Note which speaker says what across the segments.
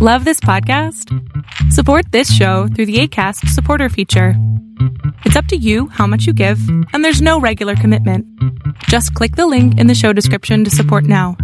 Speaker 1: Love this podcast? Support this show through the ACAST supporter feature. It's up to you how much you give, and there's no regular commitment. Just click the link in the show description to support now.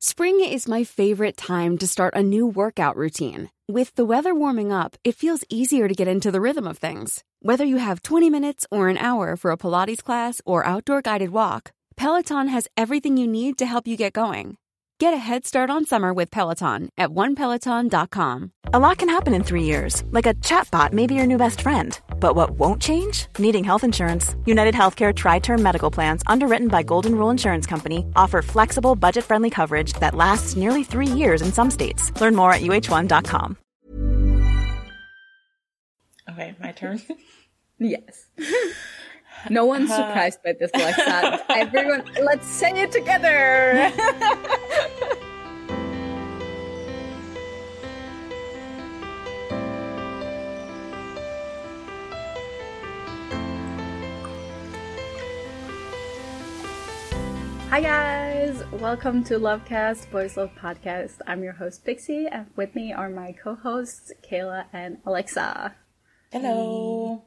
Speaker 2: Spring is my favorite time to start a new workout routine. With the weather warming up, it feels easier to get into the rhythm of things. Whether you have 20 minutes or an hour for a Pilates class or outdoor guided walk, Peloton has everything you need to help you get going. Get a head start on summer with Peloton at onepeloton.com.
Speaker 3: A lot can happen in three years, like a chatbot may be your new best friend. But what won't change? Needing health insurance. United Healthcare Tri Term Medical Plans, underwritten by Golden Rule Insurance Company, offer flexible, budget friendly coverage that lasts nearly three years in some states. Learn more at uh1.com.
Speaker 4: Okay, my turn.
Speaker 5: Yes. No one's uh-huh. surprised by this, Alexa. Everyone, let's say it together. Hi guys, welcome to Lovecast Boys Love Podcast. I'm your host Pixie, and with me are my co-hosts Kayla and Alexa.
Speaker 4: Hello.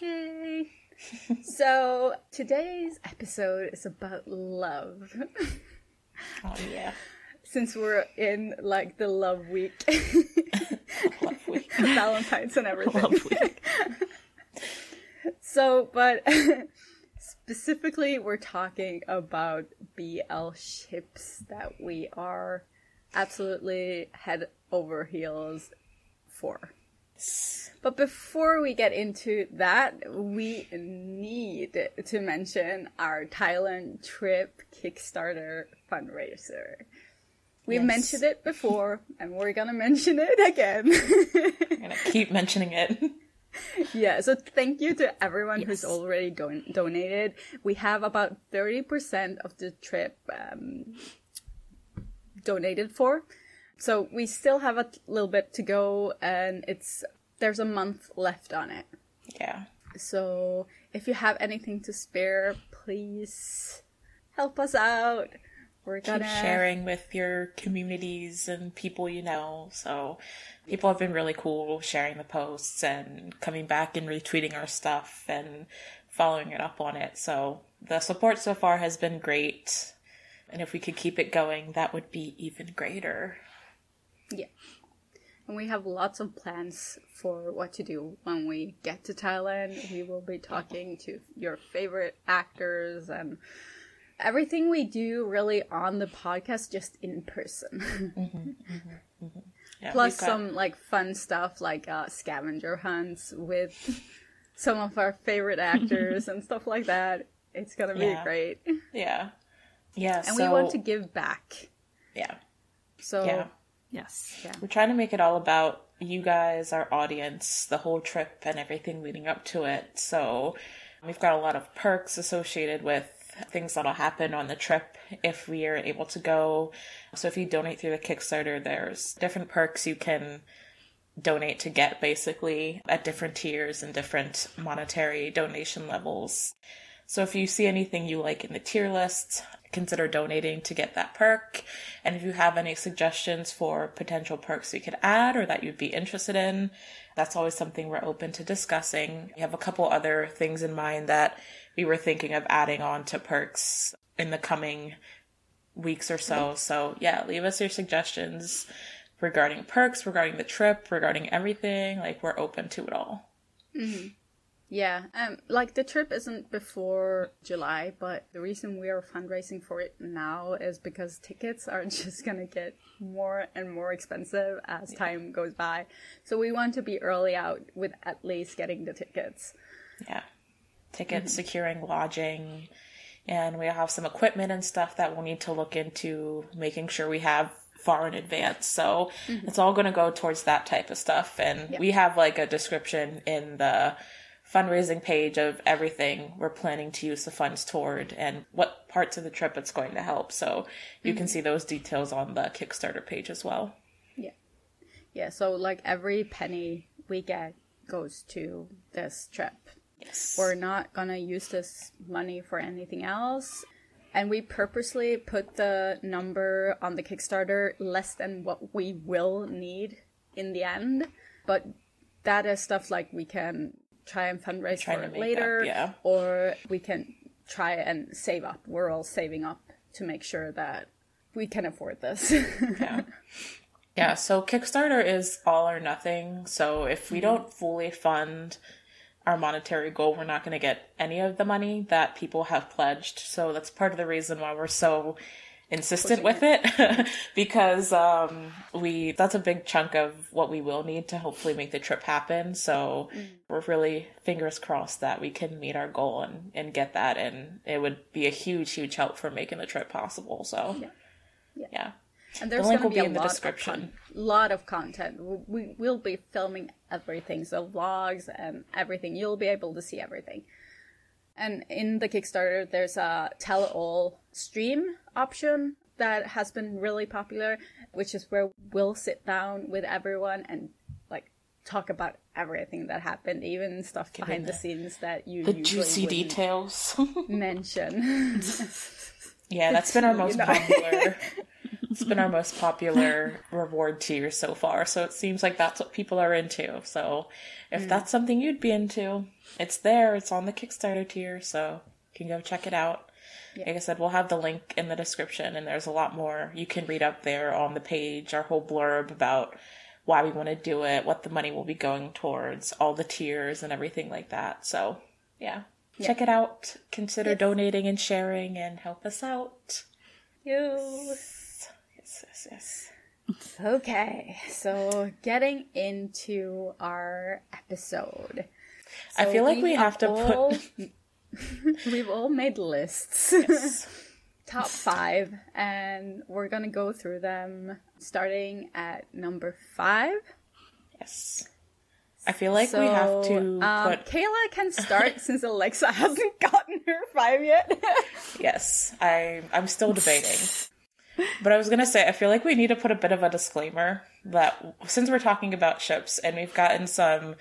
Speaker 5: Yay! so today's episode is about love.
Speaker 4: Oh yeah.
Speaker 5: Since we're in like the love week,
Speaker 4: Love week.
Speaker 5: Valentine's and everything.
Speaker 4: Love week.
Speaker 5: so, but specifically, we're talking about BL ships that we are absolutely head over heels for. But before we get into that, we need to mention our Thailand trip Kickstarter fundraiser. We've
Speaker 4: Yes.
Speaker 5: mentioned it before, and we're gonna mention it again.
Speaker 4: I'm gonna keep mentioning it.
Speaker 5: yeah, so thank you to everyone who's already don- donated. We have about 30% of the trip um, donated for. So we still have a little bit to go, and it's there's a month left on it.
Speaker 4: Yeah.
Speaker 5: So if you have anything to spare, please help us out. We're
Speaker 4: Keep
Speaker 5: gonna
Speaker 4: sharing with your communities and people you know. So people have been really cool sharing the posts and coming back and retweeting our stuff and following it up on it. So the support so far has been great. And if we could keep it going, that would be even greater.
Speaker 5: Yeah. And we have lots of plans for what to do when we get to Thailand. We will be talking to your favorite actors and everything we do really on the podcast just in person. Mm-hmm, mm-hmm, mm-hmm.
Speaker 4: Yeah,
Speaker 5: Plus
Speaker 4: got-
Speaker 5: some like fun stuff like uh, scavenger hunts with some of our favorite actors and stuff like that. It's gonna be
Speaker 4: Yeah.
Speaker 5: great.
Speaker 4: Yeah. Yeah.
Speaker 5: And
Speaker 4: so,
Speaker 5: we want to give back.
Speaker 4: Yeah.
Speaker 5: So
Speaker 4: Yeah.
Speaker 2: Yes.
Speaker 4: We're trying to make it all about you guys, our audience, the whole trip and everything leading up to it. So we've got a lot of perks associated with things that'll happen on the trip if we are able to go. So if you donate through the Kickstarter, there's different perks you can donate to get basically at different tiers and different monetary donation levels. So if you see anything you like in the tier list, consider donating to get that perk. And if you have any suggestions for potential perks we could add or that you'd be interested in, that's always something we're open to discussing. We have a couple other things in mind that we were thinking of adding on to perks in the coming weeks or so. So yeah, leave us your suggestions regarding perks, regarding the trip, regarding everything. Like we're open to it all. Mm-hmm.
Speaker 5: Yeah, um, like the trip isn't before July, but the reason we are fundraising for it now is because tickets are just gonna get more and more expensive as time goes by. So we want to be early out with at least getting the tickets.
Speaker 4: Yeah. Tickets, securing lodging, and we have some equipment and stuff that we'll need to look into making sure we have far in advance. So it's all going to go towards that type of stuff. And we have like a description in the fundraising page of everything we're planning to use the funds toward and what parts of the trip it's going to help. So you can mm-hmm. see those details on the Kickstarter page as well.
Speaker 5: Yeah. Yeah, so like every penny we get goes to this trip.
Speaker 4: Yes.
Speaker 5: We're not gonna use this money for anything else. And we purposely put the number on the Kickstarter less than what we will need in the end. But that is stuff like we can try and fundraise
Speaker 4: Try
Speaker 5: for it later,
Speaker 4: up, yeah.
Speaker 5: or we can try and save up. We're all saving up to make sure that we can afford this.
Speaker 4: Yeah. Yeah, so Kickstarter is all or nothing. So if we mm-hmm. don't fully fund our monetary goal, we're not going to get any of the money that people have pledged. So that's part of the reason why we're so insistent with it because um we that's a big chunk of what we will need to hopefully make the trip happen so we're really fingers crossed that we can meet our goal and and get that and it would be a huge huge help for making the trip possible so yeah, yeah,
Speaker 5: And there's
Speaker 4: link
Speaker 5: going to
Speaker 4: will
Speaker 5: be
Speaker 4: be
Speaker 5: a
Speaker 4: in the
Speaker 5: lot
Speaker 4: description.
Speaker 5: of con- lot of content. We will be filming everything, so vlogs and everything. You'll be able to see everything. And in the Kickstarter, there's a tell all stream option that has been really popular, which is where we'll sit down with everyone and like talk about everything that happened, even stuff behind the scenes that you
Speaker 4: the juicy details.
Speaker 5: mention.
Speaker 4: yeah that's been our most popular. It's been our most popular reward tier so far so it seems like that's what people are into. So if
Speaker 5: Mm.
Speaker 4: that's something you'd be into it's there. It's on the kickstarter tier so you can go check it out like i said we'll have the link in the description and there's a lot more you can read up there on the page our whole blurb about why we want to do it what the money will be going towards all the tiers and everything like that. So yeah. Check it out. Consider donating and sharing and help us out. Yes. Yes yes
Speaker 5: Okay, so getting into our episode.
Speaker 4: I feel like we have to put
Speaker 5: we've all made lists. Top five, and we're gonna go through them starting at number five.
Speaker 4: yes. I feel like
Speaker 5: So,
Speaker 4: we have to
Speaker 5: um,
Speaker 4: put
Speaker 5: Kayla can start since Alexa hasn't gotten her five yet.
Speaker 4: yes. I I'm still debating. But I was gonna say I feel like we need to put a bit of a disclaimer that since we're talking about ships and we've gotten some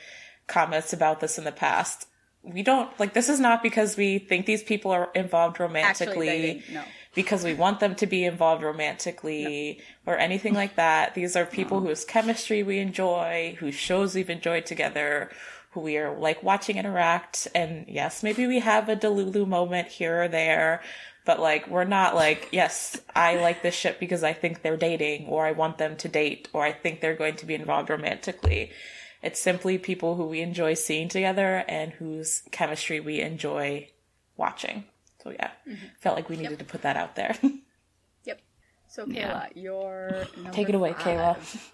Speaker 4: comments about this in the past, we don't like this is not because we think these people are involved romantically.
Speaker 5: dating, no.
Speaker 4: because we want them to be involved romantically or anything like that. These are people whose chemistry we enjoy, whose shows we've enjoyed together, who we are like watching interact. And yes, maybe we have a Delulu moment here or there, but like we're not like, yes, I like this ship because I think they're dating or I want them to date or I think they're going to be involved romantically. It's simply people who we enjoy seeing together and whose chemistry we enjoy watching. So yeah, mm-hmm. felt like we needed to put that out there.
Speaker 5: yep. So Kayla, your
Speaker 4: Take it away,
Speaker 5: five.
Speaker 4: Kayla.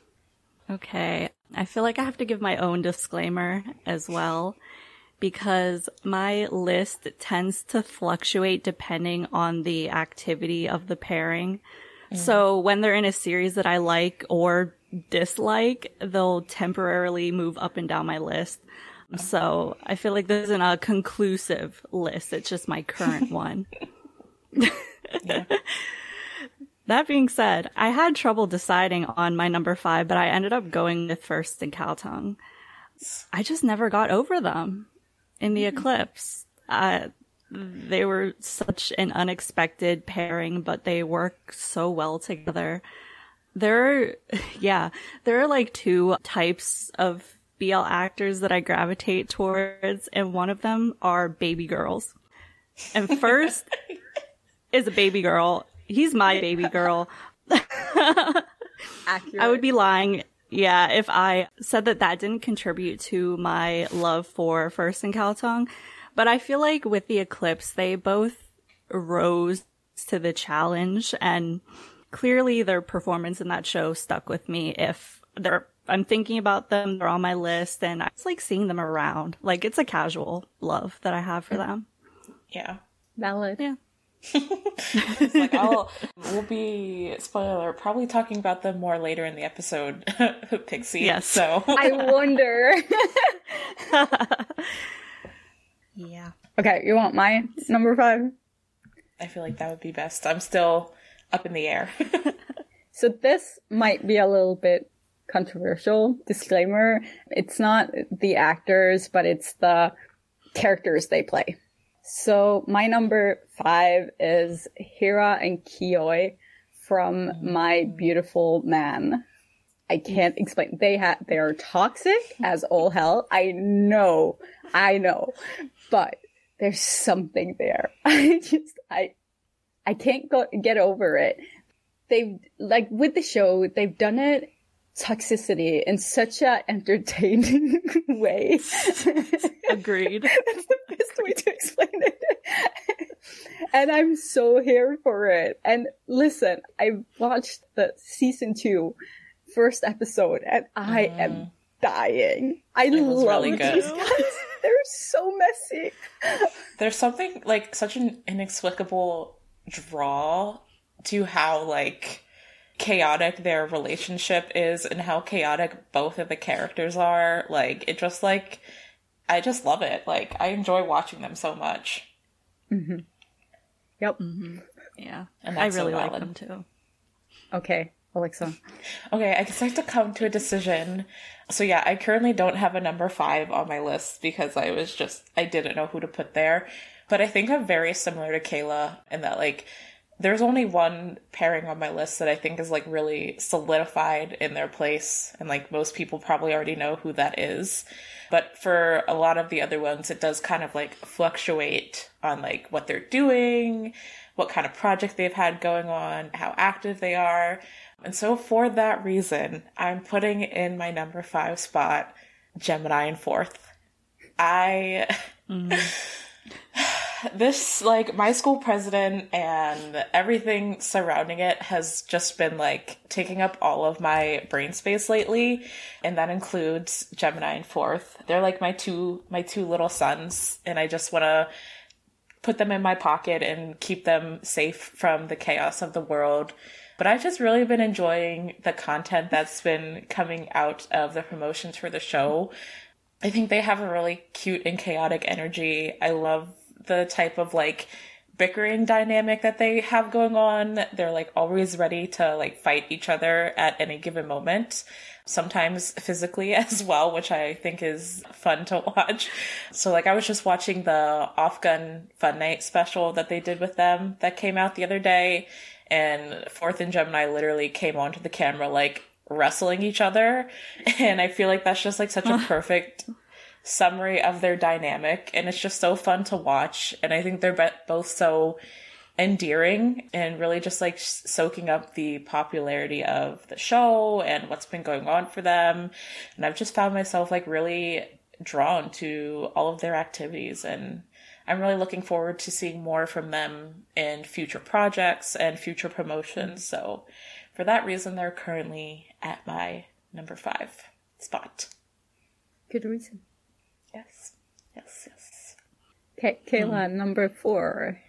Speaker 6: Okay. I feel like I have to give my own disclaimer as well because my list tends to fluctuate depending on the activity of the pairing. Mm-hmm. So when they're in a series that I like or dislike, they'll temporarily move up and down my list. So I feel like this isn't a conclusive list. It's just my current one. That being said, I had trouble deciding on my number five, but I ended up going with First and Khaotung. I just never got over them in the eclipse. Uh, they were such an unexpected pairing, but they work so well together. There are, yeah, there are like two types of BL actors that I gravitate towards, and one of them are baby girls. And first is a baby girl. He's my baby girl. I would be lying, yeah, if I said that that didn't contribute to my love for First and Khaotung. But I feel like with the Eclipse, they both rose to the challenge and clearly their performance in that show stuck with me. If they're, I'm thinking about them, they're on my list and I just like seeing them around. Like it's a casual love that I have for them.
Speaker 4: Yeah.
Speaker 5: valid.
Speaker 6: Yeah.
Speaker 4: It's like I'll we'll be spoiler probably talking about them more later in the episode, Pixie.
Speaker 6: Yes.
Speaker 4: So
Speaker 5: I wonder.
Speaker 6: Yeah.
Speaker 5: okay, you want my number five?
Speaker 4: I feel like that would be best. I'm still up in the air.
Speaker 5: So this might be a little bit controversial. Disclaimer: It's not the actors, but it's the characters they play. So my number five is Hira and Kiyoi from My Beautiful Man. I can't explain. They have they are toxic as all hell. I know, I know, but there's something there. I just I I can't go get over it. They've like with the show, they've done it toxicity in such a entertaining way.
Speaker 6: Agreed.
Speaker 5: That's the best way to explain it. and I'm so here for it. And listen, I watched the season two first episode and I mm. am dying. I love really these guys. They're so messy.
Speaker 4: There's something like such an inexplicable draw to how like chaotic their relationship is and how chaotic both of the characters are. Like it just like I just love it. Like I enjoy watching them so much.
Speaker 5: Mm-hmm. Yep.
Speaker 6: Mm-hmm. Yeah, and I really so like them too.
Speaker 5: Okay, Alexa.
Speaker 4: Okay, I guess I have to come to a decision. So yeah, I currently don't have a number five on my list because I was just I didn't know who to put there. But I think I'm very similar to Kayla in that like there's only one pairing on my list that I think is like really solidified in their place and like most people probably already know who that is. But for a lot of the other ones it does kind of like fluctuate on like what they're doing, what kind of project they've had going on, how active they are. And so for that reason, I'm putting in my number 5 spot Gemini in fourth. I mm. this like my school president and everything surrounding it has just been like taking up all of my brain space lately and that includes gemini and fourth they're like my two my two little sons and i just want to put them in my pocket and keep them safe from the chaos of the world but I've just really been enjoying the content that's been coming out of the promotions for the show. I think they have a really cute and chaotic energy. I love the type of like bickering dynamic that they have going on. They're like always ready to like fight each other at any given moment. Sometimes physically as well, which I think is fun to watch. So like I was just watching the off gun fun night special that they did with them that came out the other day and Fourth and Gemini literally came onto the camera like wrestling each other. And I feel like that's just like such a perfect summary of their dynamic and it's just so fun to watch and i think they're both so endearing and really just like soaking up the popularity of the show and what's been going on for them and i've just found myself like really drawn to all of their activities and i'm really looking forward to seeing more from them in future projects and future promotions so for that reason they're currently at my number five spot.
Speaker 5: Good reason
Speaker 4: Yes. Yes, yes.
Speaker 5: Okay, Kayla, mm. number four.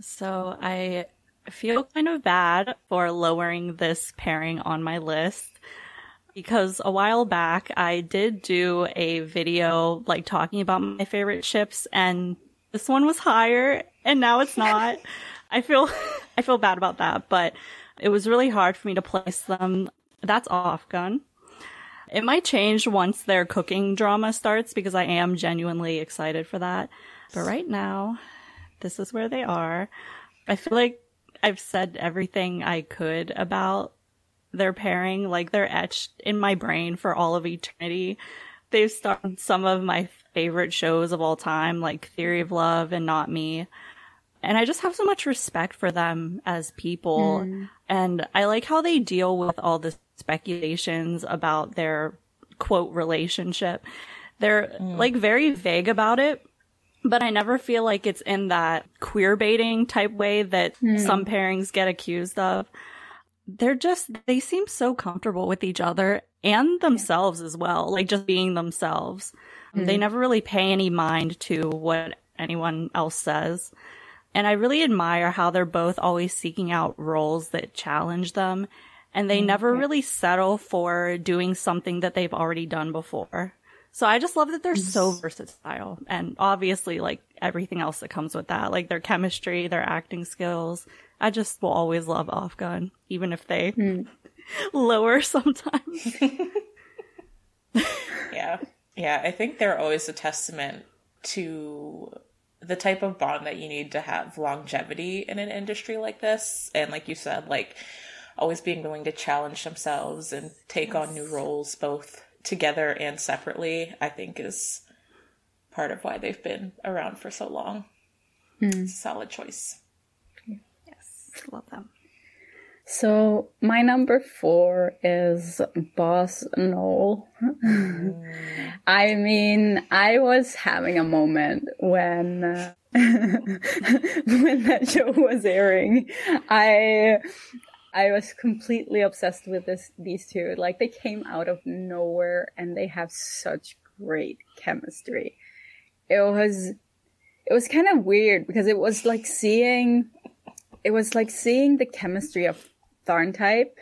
Speaker 6: So I feel kind of bad for lowering this pairing on my list because a while back I did do a video like talking about my favorite ships and this one was higher and now it's not. I feel I feel bad about that, but it was really hard for me to place them. That's off gun. It might change once their cooking drama starts because I am genuinely excited for that. But right now, this is where they are. I feel like I've said everything I could about their pairing. Like they're etched in my brain for all of eternity. They've starred some of my favorite shows of all time, like Theory of Love and Not Me. And I just have so much respect for them as people. Mm. And I like how they deal with all the speculations about their quote relationship. They're mm. like very vague about it, but I never feel like it's in that queer baiting type way that mm. some pairings get accused of. They're just, they seem so comfortable with each other and themselves yeah. as well, like just being themselves. Mm. They never really pay any mind to what anyone else says. And I really admire how they're both always seeking out roles that challenge them and they mm, never really settle for doing something that they've already done before. So I just love that they're so versatile and obviously like everything else that comes with that, like their chemistry, their acting skills. I just will always love Off Gun, even if they mm. lower sometimes.
Speaker 4: yeah. Yeah. I think they're always a testament to the type of bond that you need to have longevity in an industry like this. And like you said, like always being willing to challenge themselves and take yes. on new roles both together and separately, I think is part of why they've been around for so long. Mm. solid choice.
Speaker 6: Yes, love them.
Speaker 5: So my number four is Boss Noel. I mean, I was having a moment when uh, when that show was airing. I I was completely obsessed with this these two. Like they came out of nowhere and they have such great chemistry. It was it was kind of weird because it was like seeing it was like seeing the chemistry of Tharn-type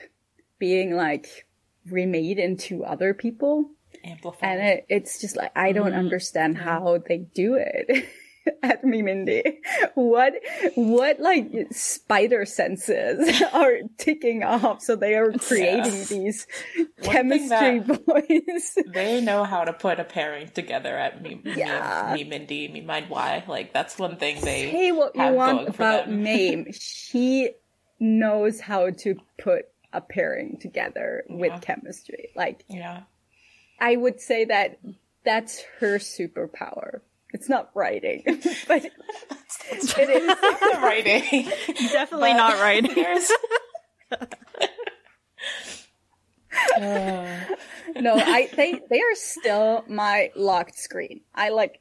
Speaker 5: being like remade into other people. Amplified. And it, it's just like, I don't mm-hmm. understand how they do it. at me, Mindy. What, what like spider senses are ticking off so they are creating yeah. these chemistry boys?
Speaker 4: they know how to put a pairing together at me, yeah. me, me, Mindy, me, mind why. Like that's one thing they
Speaker 5: say what you want about Mame. She knows how to put a pairing together yeah. with chemistry. Like,
Speaker 4: yeah,
Speaker 5: I would say that that's her superpower. It's not writing, but it is
Speaker 4: not writing.
Speaker 6: Definitely not writing.
Speaker 5: uh. no, I they they are still my locked screen. I like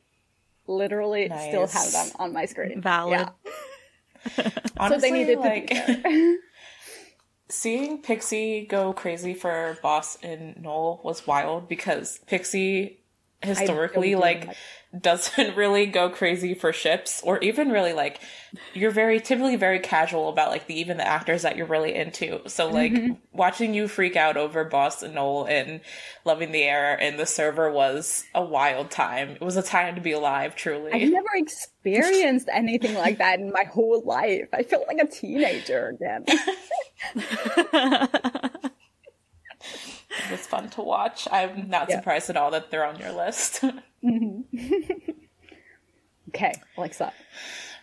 Speaker 5: literally nice. still have them on my screen.
Speaker 6: Valid.
Speaker 5: Yeah. Honestly, so they needed like, to be
Speaker 4: seeing Pixie go crazy for Boss and Noel was wild because Pixie historically like doesn't really go crazy for ships or even really like you're very typically very casual about like the even the actors that you're really into. So like mm-hmm. watching you freak out over Boss and Noel and Love in the Air and the server was a wild time. It was a time to be alive, truly.
Speaker 5: I've never experienced anything like that in my whole life. I felt like a teenager again.
Speaker 4: It was fun to watch. I'm not yeah. surprised at all that they're on your list.
Speaker 5: mm-hmm. okay, Alexa.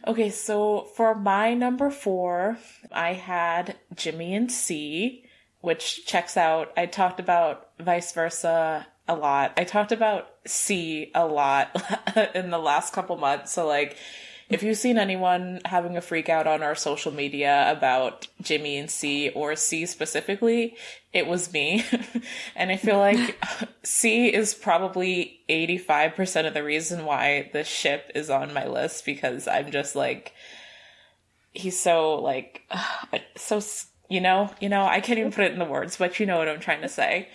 Speaker 4: Okay, so for my number four, I had Jimmy and Sea, which checks out. I talked about vice versa a lot. I talked about Sea a lot in the last couple months. So like if you've seen anyone having a freak out on our social media about Jimmy and Sea or Sea specifically, it was me. and I feel like Sea is probably 85% of the reason why the ship is on my list because I'm just like, he's so like, so, you know, you know, I can't even put it in the words, but you know what I'm trying to say.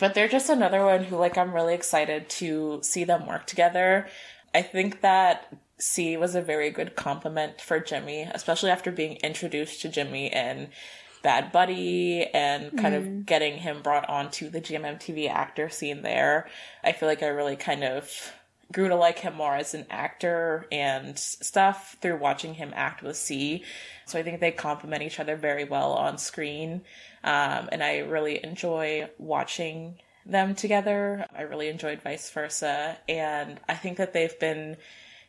Speaker 4: But they're just another one who like I'm really excited to see them work together. I think that Sea was a very good compliment for Jimmy, especially after being introduced to Jimmy in Bad Buddy and kind mm. of getting him brought onto the GMMTV actor scene there. I feel like I really kind of grew to like him more as an actor and stuff through watching him act with Sea. So I think they complement each other very well on screen. Um, and I really enjoy watching them together. I really enjoyed vice versa. And I think that they've been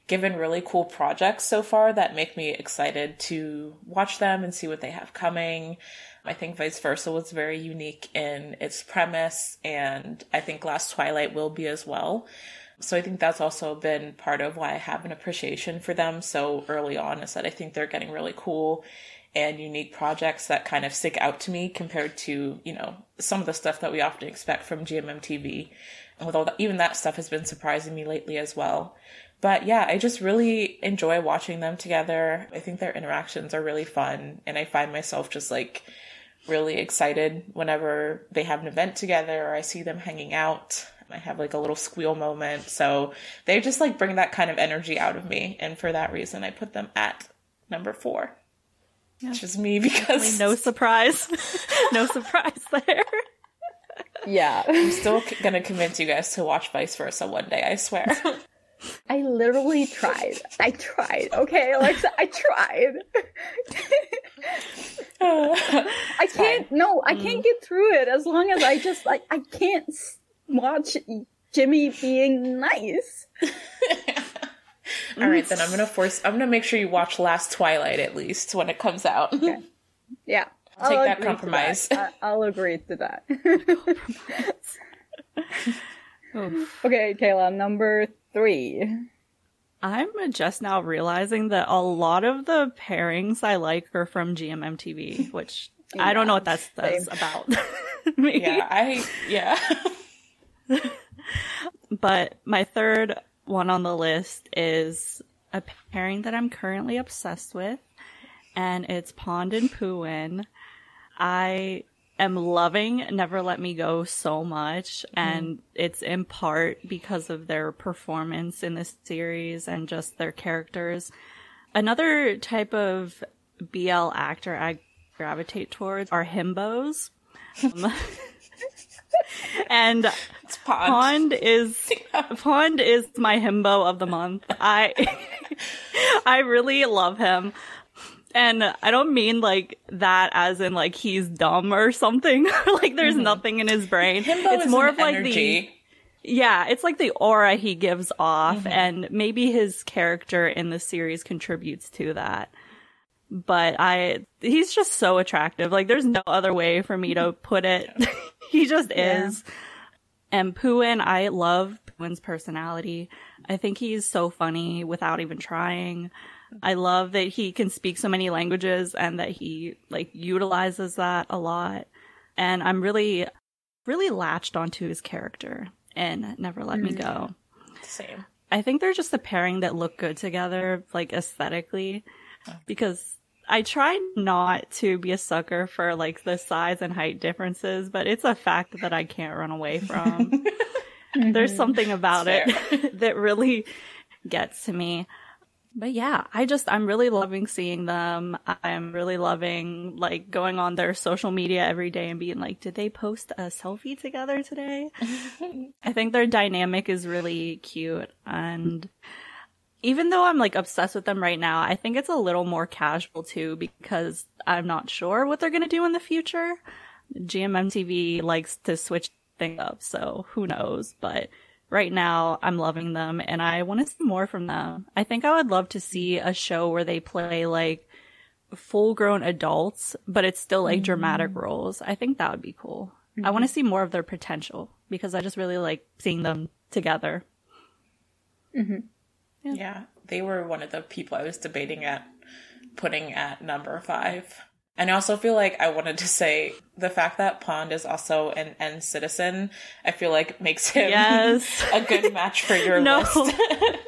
Speaker 4: given really cool projects so far that make me excited to watch them and see what they have coming. I think Vice Versa was very unique in its premise, and I think Last Twilight will be as well. So I think that's also been part of why I have an appreciation for them so early on is that I think they're getting really cool and unique projects that kind of stick out to me compared to, you know, some of the stuff that we often expect from GMMTV. Although even that stuff has been surprising me lately as well. But yeah, I just really enjoy watching them together. I think their interactions are really fun, and I find myself just like really excited whenever they have an event together or I see them hanging out. I have like a little squeal moment. So they just like bring that kind of energy out of me. And for that reason, I put them at number four. Yeah. Which is me because
Speaker 6: no surprise. no surprise there.
Speaker 5: Yeah.
Speaker 4: I'm still going to convince you guys to watch Vice Versa one day, I swear.
Speaker 5: I literally tried. I tried. Okay, Alexa, I tried. I can't. No, I can't mm. get through it as long as I just like I can't watch Jimmy being nice.
Speaker 4: All right, then I'm gonna force. I'm gonna make sure you watch Last Twilight at least when it comes out.
Speaker 5: Yeah.
Speaker 4: I'll take that
Speaker 5: agree to
Speaker 4: compromise.
Speaker 5: that. I'll agree to that. okay, Kayla, number three.
Speaker 6: I'm just now realizing that a lot of the pairings I like are from GMMTV, which I don't know what that says about
Speaker 4: yeah, I yeah.
Speaker 6: But my third one on the list is a pairing that I'm currently obsessed with, and it's Pond and Phuwin. I am loving Never Let Me Go so much, and it's in part because of their performance in this series and just their characters. Another type of BL actor I gravitate towards are himbos. Um, and
Speaker 4: It's Pond.
Speaker 6: Pond is Pond is my himbo of the month. I I really love him. And I don't mean like that as in like he's dumb or something. like there's nothing in his brain.
Speaker 4: Himbo
Speaker 6: it's more of like the yeah, it's like the aura he gives off and maybe his character in the series contributes to that. But I he's just so attractive. Like there's no other way for me to put it. he just is. And Phuwin, I love Phuwin's personality. I think he's so funny without even trying. I love that he can speak so many languages and that he like utilizes that a lot. And I'm really, really latched onto his character and Never Let Me mm. Go.
Speaker 4: Same.
Speaker 6: I think they're just a pairing that look good together, like aesthetically, because I try not to be a sucker for like the size and height differences, but it's a fact that I can't run away from. There's mm-hmm. something about it that really gets to me. But yeah, I just, I'm really loving seeing them. I'm really loving like going on their social media every day and being like, did they post a selfie together today? I think their dynamic is really cute and even though I'm like obsessed with them right now, I think it's a little more casual too because I'm not sure what they're going to do in the future. GMMTV likes to switch things up, so who knows, but right now I'm loving them and I want to see more from them. I think I would love to see a show where they play like full grown adults, but it's still like dramatic mm. roles. I think that would be cool. I mm-hmm. want to see more of their potential because I just really like seeing them together. Mm-hmm.
Speaker 4: Yeah, they were one of the people I was debating at putting at number five. And I also feel like I wanted to say the fact that Pond is also an NCTzen, I feel like makes him
Speaker 6: Yes.
Speaker 4: a good match for your
Speaker 6: No.
Speaker 4: list.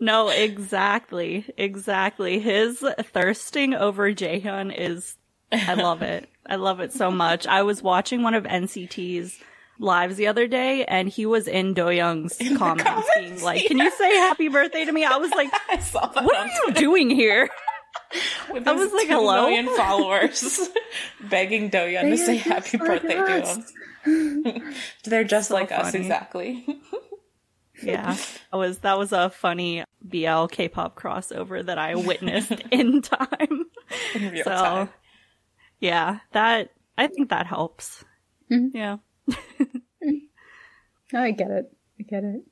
Speaker 6: No, exactly. Exactly. His thirsting over Jaehyun is, I love it. I love it so much. I was watching one of NCT's lives the other day and he was in Do Young's comments,
Speaker 4: comments,
Speaker 6: being like, can you say happy birthday to me? I was like,
Speaker 4: I
Speaker 6: what are you doing here?
Speaker 4: with
Speaker 6: I was like,
Speaker 4: 2
Speaker 6: hello?
Speaker 4: million followers begging Doyoung to say happy birthday to him. They're just like us, exactly.
Speaker 6: Yeah. That was, that was a funny BL K-pop crossover that I witnessed in time.
Speaker 4: In real
Speaker 6: So,
Speaker 4: time.
Speaker 6: yeah, that, I think that helps. Mm-hmm. Yeah. Mm.
Speaker 5: I get it. I get it.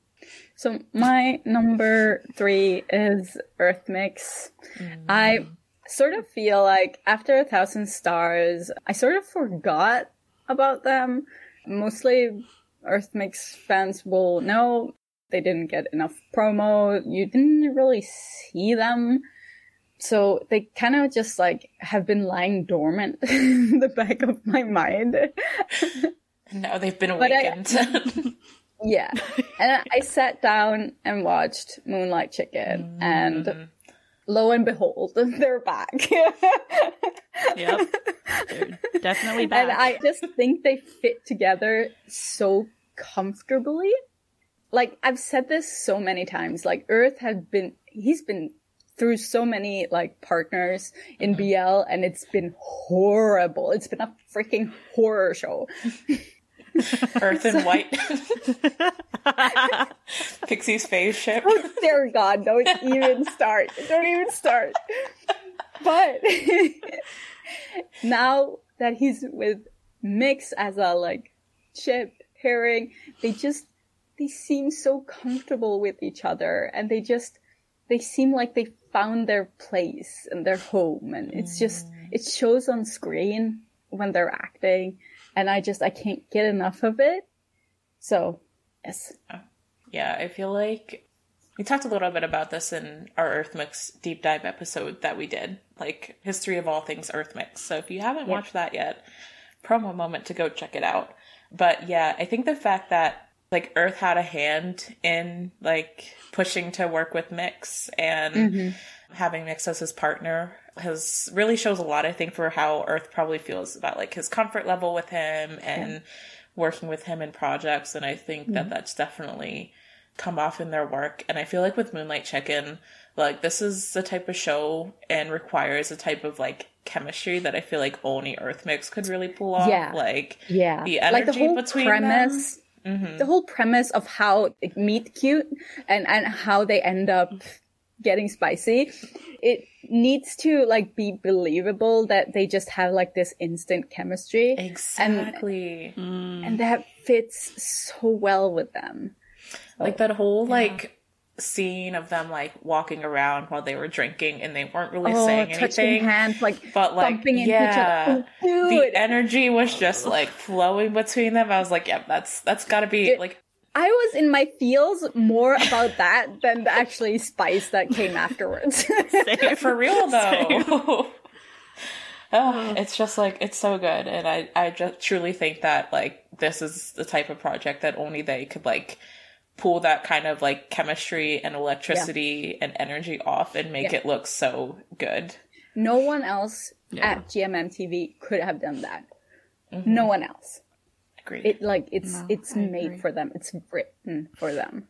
Speaker 5: So my number three is Earth Mix. Mm. I sort of feel like after a thousand stars, I sort of forgot about them. Mostly Earth Mix fans will know they didn't get enough promo. You didn't really see them. So they kind of just like have been lying dormant in the back of my mind.
Speaker 4: Now they've been awakened.
Speaker 5: Yeah. and I- I sat down and watched Moonlight Chicken, and mm-hmm. lo and behold, they're back.
Speaker 6: Yep. They're definitely back.
Speaker 5: and I just think they fit together so comfortably. Like, I've said this so many times. Like, Earth has been, he's been through so many, like, partners in mm-hmm. BL, and it's been horrible. It's been a freaking horror show.
Speaker 4: Earth and White. Pixie's phase ship.
Speaker 5: Oh, dear God, don't even start. Don't even start. But now that he's with Mix as a like chip pairing, they just they seem so comfortable with each other and they just they seem like they found their place and their home and it's just mm. it shows on screen when they're acting and I just I can't get enough of it. So, yes. Oh.
Speaker 4: Yeah, I feel like we talked a little bit about this in our Earth Mix deep dive episode that we did, like history of all things Earth Mix. So if you haven't
Speaker 5: Yeah.
Speaker 4: watched that yet, promo moment to go check it out. But yeah, I think the fact that like Earth had a hand in like pushing to work with Mix and mm-hmm. having Mix as his partner has really shows a lot, I think, for how Earth probably feels about like his comfort level with him and working with him in projects. And I think that mm-hmm. that's definitely come off in their work. And I feel like with Moonlight Chicken, like this is the type of show and requires a type of like chemistry that I feel like only Earth Mix could really pull off.
Speaker 5: Yeah.
Speaker 4: Like
Speaker 5: Yeah.
Speaker 4: the
Speaker 5: like the
Speaker 4: energy
Speaker 5: whole
Speaker 4: between
Speaker 5: premise
Speaker 4: Mm-hmm.
Speaker 5: the whole premise of how they meet cute and and how they end up getting spicy it needs to like be believable that they just have like this instant chemistry
Speaker 4: exactly.
Speaker 5: and that fits so well with them
Speaker 4: like that whole like scene of them like walking around while they were drinking and they weren't really
Speaker 5: oh
Speaker 4: saying
Speaker 5: touching
Speaker 4: anything.
Speaker 5: hands like
Speaker 4: but like
Speaker 5: bumping into
Speaker 4: yeah,
Speaker 5: each other oh,
Speaker 4: the energy was just like flowing between them. I was like, yeah, that's that's got to be
Speaker 5: It-
Speaker 4: like
Speaker 5: I was in my feels more about that than the actually spice that came afterwards.
Speaker 4: for real though. Oh, it's just like it's so good, and I I just truly think that like this is the type of project that only they could like pull that kind of like chemistry and electricity and energy off and make
Speaker 5: Yeah.
Speaker 4: it look so good.
Speaker 5: no one else at GMM TV could have done that. Mm-hmm. No one else.
Speaker 4: Agreed.
Speaker 5: It like it's
Speaker 6: No,
Speaker 5: it's
Speaker 6: I
Speaker 5: made
Speaker 6: agree.
Speaker 5: for them. It's written for them.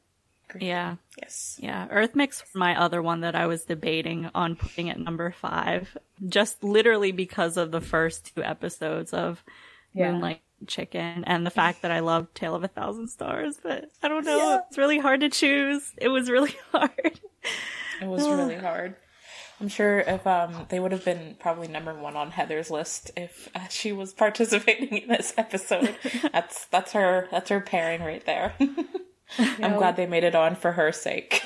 Speaker 6: Yeah.
Speaker 4: yes.
Speaker 6: Yeah, Earth Mix my other one that I was debating on putting at number five, just literally because of the first two episodes of
Speaker 5: Yeah.
Speaker 6: Moonlight Chicken and the fact that I love Tale of a Thousand Stars. But I don't know, it's really hard to choose. It was really hard.
Speaker 4: It was really hard. I'm sure if um they would have been probably number one on Heather's list if uh, she was participating in this episode. that's that's her that's her pairing right there. I'm glad they made it on for her sake.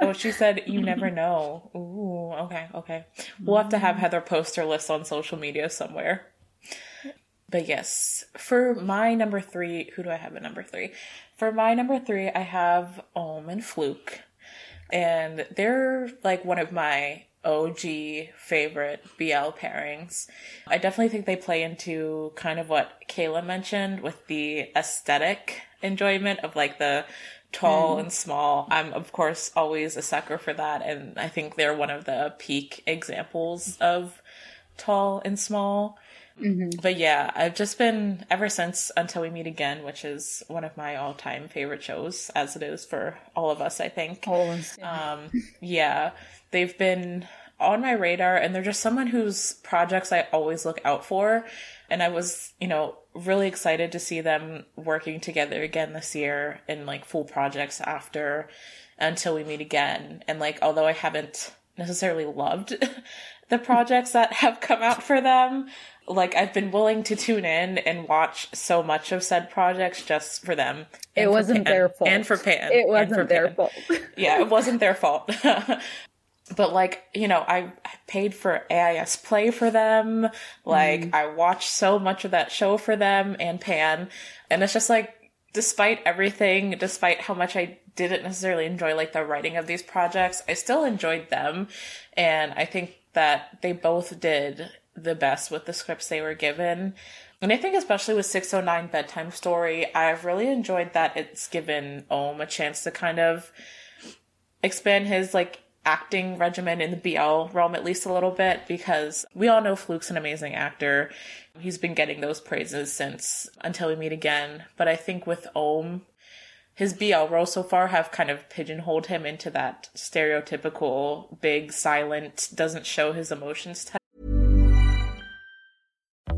Speaker 4: oh, she said you never know. Ooh, okay, okay. We'll have to have Heather post her list on social media somewhere. But yes, for my number three, who do I have at number three? For my number three, I have Ohm and Fluke and they're like one of my OG favorite BL pairings. I definitely think they play into kind of what Kayla mentioned with the aesthetic enjoyment of like the tall mm-hmm. and small. I'm of course always a sucker for that and I think they're one of the peak examples of tall and small. But yeah, I've just been ever since Until We Meet Again, which is one of my all time favorite shows, as it is for all of us, I think. Um, yeah, they've been on my radar, and they're just someone whose projects I always look out for. And I was, you know, really excited to see them working together again this year in like full projects after Until We Meet Again. And like, although I haven't necessarily loved the projects that have come out for them, like I've been willing to tune in and watch so much of said projects just for them.
Speaker 5: It
Speaker 4: for
Speaker 5: wasn't
Speaker 4: Pan-
Speaker 5: their fault.
Speaker 4: And for Pan.
Speaker 5: It wasn't their
Speaker 4: Pan.
Speaker 5: fault.
Speaker 4: Yeah, it wasn't their fault. but like, you know, I, I paid for AIS Play for them. Like,
Speaker 5: Mm.
Speaker 4: I watched so much of that show for them and Pan. And it's just like, despite everything, despite how much I didn't necessarily enjoy like the writing of these projects, I still enjoyed them. And I think that they both did the best with the scripts they were given. And I think especially with 609 Bedtime Story, I've really enjoyed that it's given Ohm a chance to kind of expand his like acting regimen in the BL realm at least a little bit because we all know Fluke's an amazing actor. He's been getting those praises since Until We Meet Again. But I think with Ohm, his BL roles so far have kind of pigeonholed him into that stereotypical big, silent, doesn't show his emotions.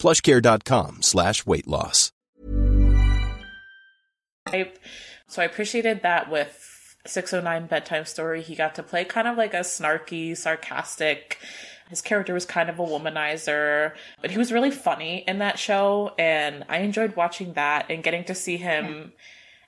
Speaker 7: plushcare.com slash weight loss.
Speaker 4: So I appreciated that with 609 Bedtime Story. He got to play kind of like a snarky, sarcastic. His character was kind of a womanizer, but he was really funny in that show. And I enjoyed watching that and getting to see him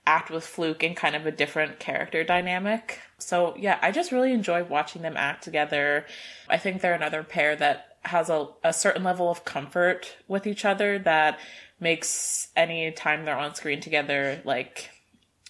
Speaker 4: act with Fluke in kind of a different character dynamic. So yeah, I just really enjoyed watching them act together. I think they're another pair that has a, a certain level of comfort with each other that makes any time they're on screen together like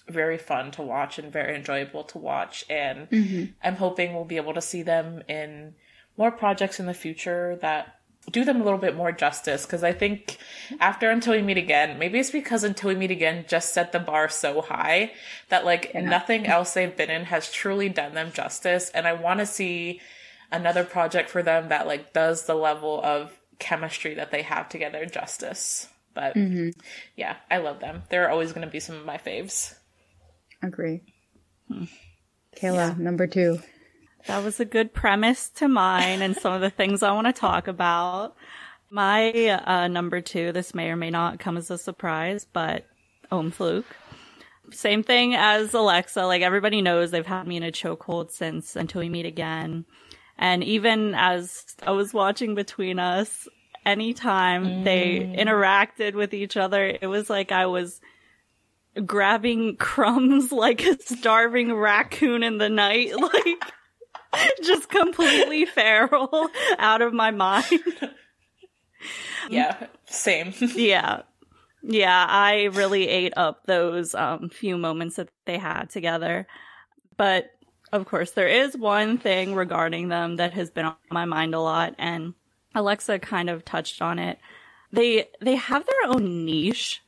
Speaker 4: very fun to watch and very enjoyable to watch. And mm-hmm. i'm hoping we'll be able to see them in more projects in the future that do them a little bit more justice. Because i think after until we meet again maybe it's because until we meet again just set the bar so high that like nothing else they've been in has truly done them justice. And i want to see another project for them that like does the level of chemistry that they have together justice but yeah i love them they're always going to be some of my faves
Speaker 5: Agree. Kayla, number two.
Speaker 6: That was a good premise to mine and some of the things I want to talk about. My uh, number two, this may or may not come as a surprise, but Ohm Fluke. Same thing as Alexa. Like everybody knows they've had me in a chokehold since Until We Meet Again. And even as I was watching between us, anytime they interacted with each other, it was like I was grabbing crumbs like a starving raccoon in the night. Like, just completely feral out of my mind.
Speaker 4: yeah same
Speaker 6: yeah. Yeah, I really ate up those um, few moments that they had together. But of course, there is one thing regarding them that has been on my mind a lot, and Alexa kind of touched on it. They they have their own niche.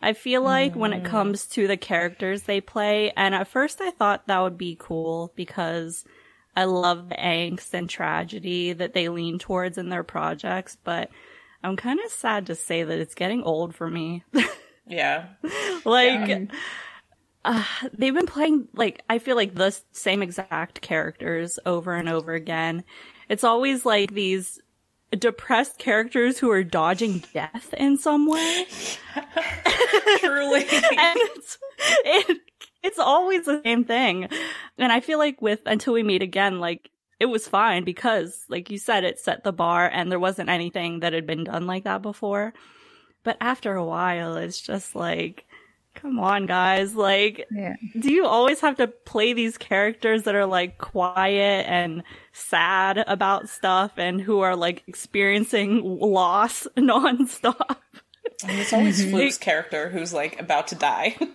Speaker 6: I feel like when it mm. comes to the characters they play, and at first I thought that would be cool because I love the angst and tragedy that they lean towards in their projects, but I'm kind of sad to say that it's getting old for me.
Speaker 4: yeah
Speaker 6: like uh, they've been playing like I feel like the same exact characters over and over again. It's always like these depressed characters who are dodging death in some way.
Speaker 4: truly
Speaker 6: and it's, it, it's always the same thing. And I feel like with Until We Meet Again, like, it was fine because, like you said, it set the bar and there wasn't anything that had been done like that before. But after a while, it's just like, come on, guys. Like,
Speaker 5: Yeah.
Speaker 6: do you always have to play these characters that are like quiet and sad about stuff and who are like experiencing loss nonstop?
Speaker 4: And it's always Fluke's character who's like about to die.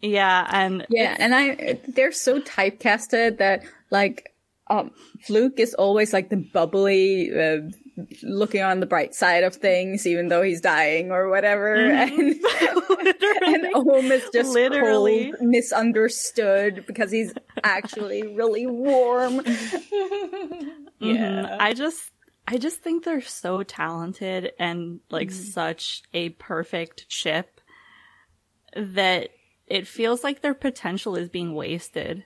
Speaker 6: Yeah, and
Speaker 5: Yeah, and I they're so typecasted that like um Fluke is always like the bubbly uh, looking on the bright side of things, even though he's dying or whatever. And, and Ohm is just
Speaker 6: Literally.
Speaker 5: cold, misunderstood because he's actually really warm.
Speaker 6: Mhm. I just I just think they're so talented and like such a perfect ship that it feels like their potential is being wasted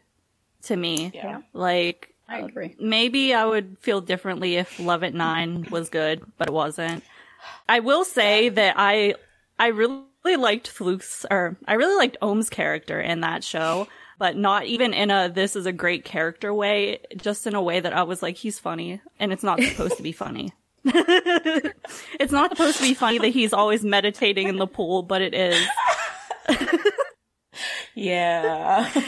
Speaker 6: to me.
Speaker 4: Yeah.
Speaker 6: Like
Speaker 5: I agree.
Speaker 6: maybe I would feel differently if Love at 9 was good, but it wasn't. I will say that I I really liked Fluke's or I really liked Ohm's character in that show, but not even in a this is a great character way, just in a way that I was like he's funny and it's not supposed to be funny. it's not supposed to be funny that he's always meditating in the pool, but it is.
Speaker 4: Yeah.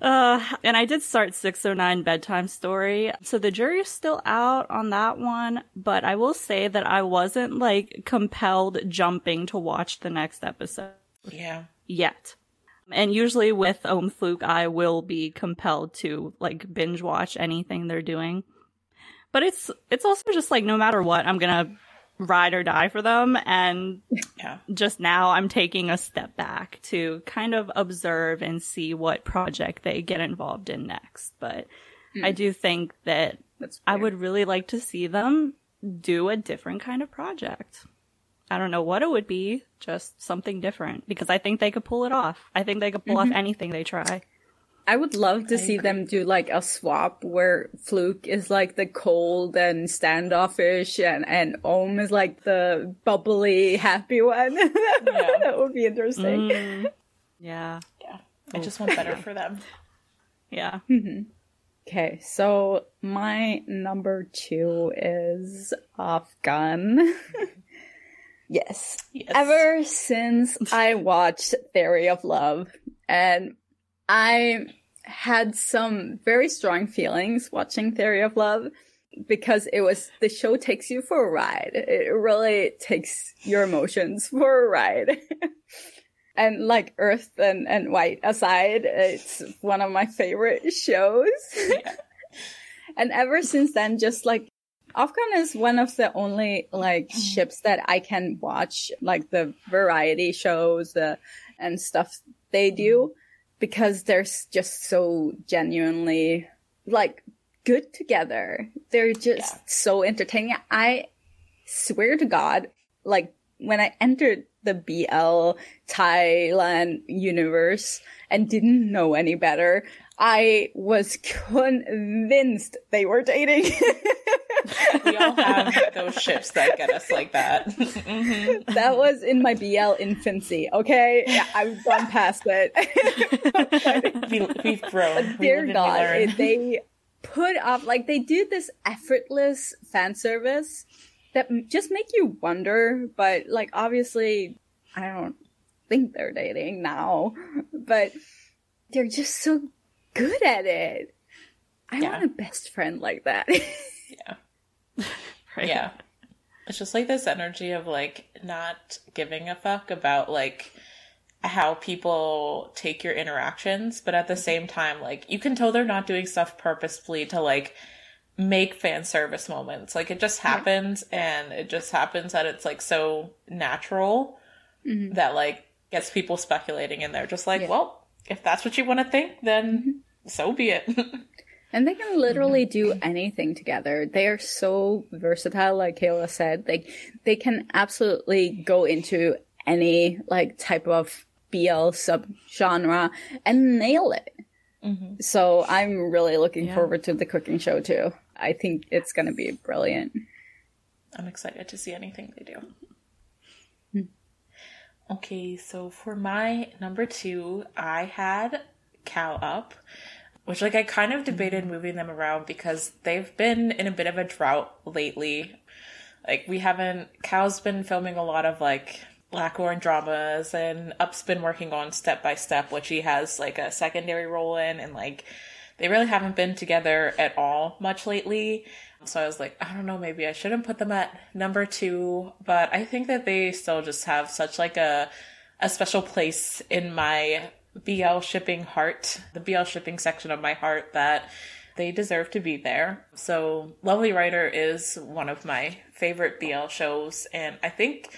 Speaker 6: Uh, and I did start 609 bedtime story. So the jury's still out on that one, but I will say that I wasn't like compelled jumping to watch the next episode
Speaker 4: yeah.
Speaker 6: yet. And usually with Ohm Fluke, I will be compelled to like binge watch anything they're doing. But it's, it's also just like no matter what, I'm gonna ride or die for them. And
Speaker 4: Yeah.
Speaker 6: just now I'm taking a step back to kind of observe and see what project they get involved in next. But I mm. do think that I would really like to see them do a different kind of project. I don't know what it would be, just something different because I think they could pull it off. I think they could pull off mm-hmm. anything they try.
Speaker 5: I would love to see them do like a swap where Fluke is like the cold and standoffish and, and Ohm is like the bubbly, happy one. that would be interesting.
Speaker 6: Mm. Yeah.
Speaker 4: Yeah. I just want better for them.
Speaker 6: Yeah.
Speaker 5: Okay, so my number two is OffGun. yes.
Speaker 4: Yes.
Speaker 5: Ever since I watched Theory of Love, and I had some very strong feelings watching Theory of Love because it was the show takes you for a ride. It really takes your emotions for a ride. and like Earth and, and White aside, it's one of my favorite shows. and ever since then, just like OffGun is one of the only like ships that I can watch, like the variety shows uh, and stuff they do, because they're just so genuinely like good together. They're just so entertaining. I swear to God, like when I entered the BL Thailand universe and didn't know any better, I was convinced they were dating.
Speaker 4: We all have those ships that get us like that. Mhm.
Speaker 5: that was in my BL infancy, okay? Yeah, I've gone past it.
Speaker 4: we, we've grown.
Speaker 5: Dear
Speaker 4: we
Speaker 5: God, they put up like they do this effortless fan service that just make you wonder. But like, obviously, I don't think they're dating now, but they're just so good at it. I
Speaker 4: Yeah.
Speaker 5: want a best friend like that. Yeah.
Speaker 6: Right.
Speaker 4: Yeah. It's just like this energy of like not giving a fuck about like how people take your interactions, but at the mm-hmm. same time, like you can tell they're not doing stuff purposefully to like make fan service moments. Like it just happens and it just happens that it's like so natural mm-hmm. that like gets people speculating and they're just like, well, if that's what you want to think, then mm-hmm. so be it.
Speaker 5: And they can literally do anything together. They are so versatile, like Kayla said. They they can absolutely go into any like type of BL subgenre and nail it. Mm-hmm. So I'm really looking
Speaker 6: Yeah.
Speaker 5: forward to the cooking show too. I think it's gonna be brilliant.
Speaker 4: I'm excited to see anything they do. Okay, so for my number two, I had Kao Up, which like I kind of debated mm-hmm. moving them around because they've been in a bit of a drought lately. Like we haven't Kao's been filming a lot of like Blackhorn dramas and Up's been working on Step by Step, which he has like a secondary role in and like they really haven't been together at all much lately. So I was like, I don't know, maybe I shouldn't put them at number two, but I think that they still just have such like a a special place in my BL shipping heart, the BL shipping section of my heart that they deserve to be there. So, Lovely Writer is one of my favorite BL shows, and I think